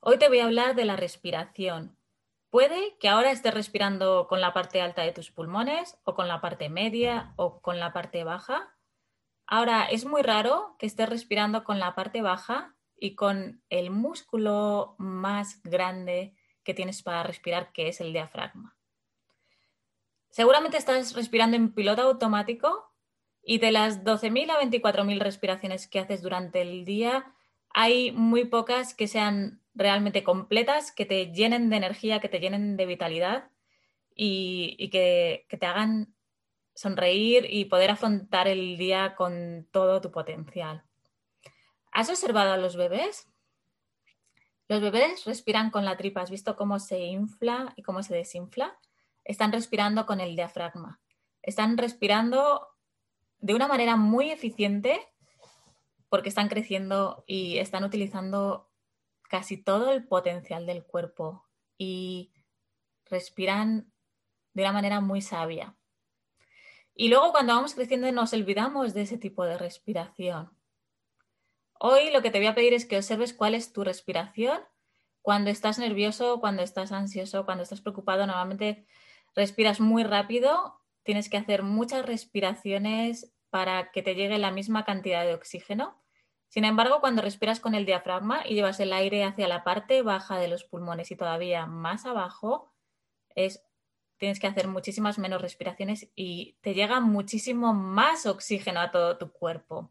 Hoy te voy a hablar de la respiración. Puede que ahora estés respirando con la parte alta de tus pulmones o con la parte media o con la parte baja. Ahora, es muy raro que estés respirando con la parte baja y con el músculo más grande que tienes para respirar, que es el diafragma. Seguramente estás respirando en piloto automático y de las 12.000 a 24.000 respiraciones que haces durante el día, hay muy pocas que sean realmente completas, que te llenen de energía, que te llenen de vitalidad y, que, te hagan sonreír y poder afrontar el día con todo tu potencial. ¿Has observado a los bebés? Los bebés respiran con la tripa. ¿Has visto cómo se infla y cómo se desinfla? Están respirando con el diafragma. Están respirando de una manera muy eficiente porque están creciendo y están utilizando casi todo el potencial del cuerpo y respiran de una manera muy sabia. Y luego cuando vamos creciendo nos olvidamos de ese tipo de respiración. Hoy lo que te voy a pedir es que observes cuál es tu respiración cuando estás nervioso, cuando estás ansioso, cuando estás preocupado. Normalmente respiras muy rápido, tienes que hacer muchas respiraciones para que te llegue la misma cantidad de oxígeno. Sin embargo, cuando respiras con el diafragma y llevas el aire hacia la parte baja de los pulmones y todavía más abajo, es, tienes que hacer muchísimas menos respiraciones y te llega muchísimo más oxígeno a todo tu cuerpo.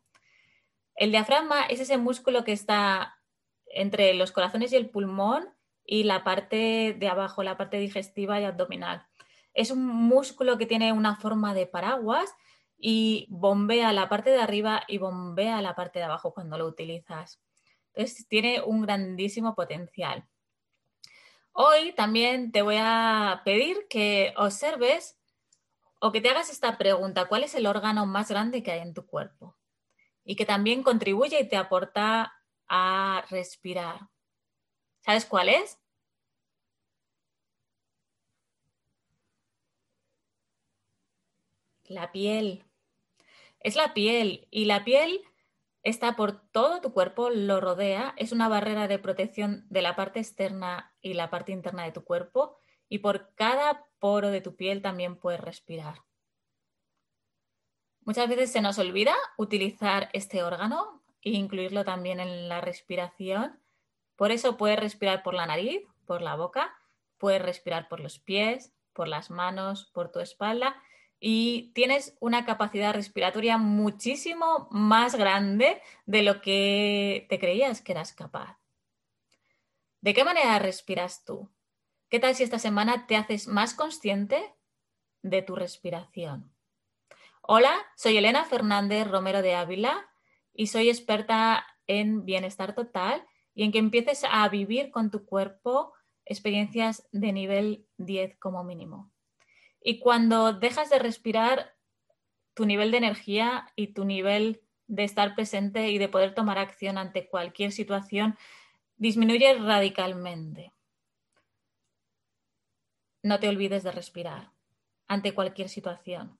El diafragma es ese músculo que está entre los corazones y el pulmón y la parte de abajo, la parte digestiva y abdominal. Es un músculo que tiene una forma de paraguas y bombea la parte de arriba y bombea la parte de abajo cuando lo utilizas. Entonces tiene un grandísimo potencial. Hoy también te voy a pedir que observes o que te hagas esta pregunta, ¿cuál es el órgano más grande que hay en tu cuerpo? Y que también contribuye y te aporta a respirar. ¿Sabes cuál es? La piel. Es la piel y la piel está por todo tu cuerpo, lo rodea, es una barrera de protección de la parte externa y la parte interna de tu cuerpo y por cada poro de tu piel también puedes respirar. Muchas veces se nos olvida utilizar este órgano e incluirlo también en la respiración. Por eso puedes respirar por la nariz, por la boca, puedes respirar por los pies, por las manos, por tu espalda y tienes una capacidad respiratoria muchísimo más grande de lo que te creías que eras capaz. ¿De qué manera respiras tú? ¿Qué tal si esta semana te haces más consciente de tu respiración? Hola, soy Elena Fernández Romero de Ávila y soy experta en bienestar total y en que empieces a vivir con tu cuerpo experiencias de nivel 10 como mínimo. Y cuando dejas de respirar, tu nivel de energía y tu nivel de estar presente y de poder tomar acción ante cualquier situación disminuye radicalmente. No te olvides de respirar ante cualquier situación.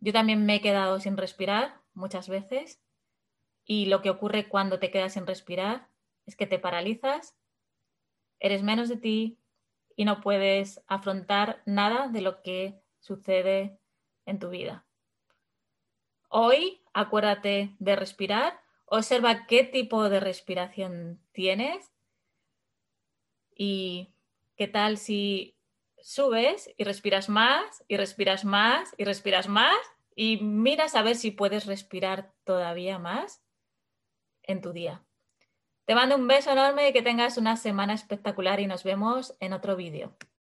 Yo también me he quedado sin respirar muchas veces y lo que ocurre cuando te quedas sin respirar es que te paralizas, eres menos de ti, y no puedes afrontar nada de lo que sucede en tu vida. Hoy acuérdate de respirar, observa qué tipo de respiración tienes y qué tal si subes y respiras más y respiras más y respiras más y miras a ver si puedes respirar todavía más en tu día. Te mando un beso enorme y que tengas una semana espectacular y nos vemos en otro vídeo.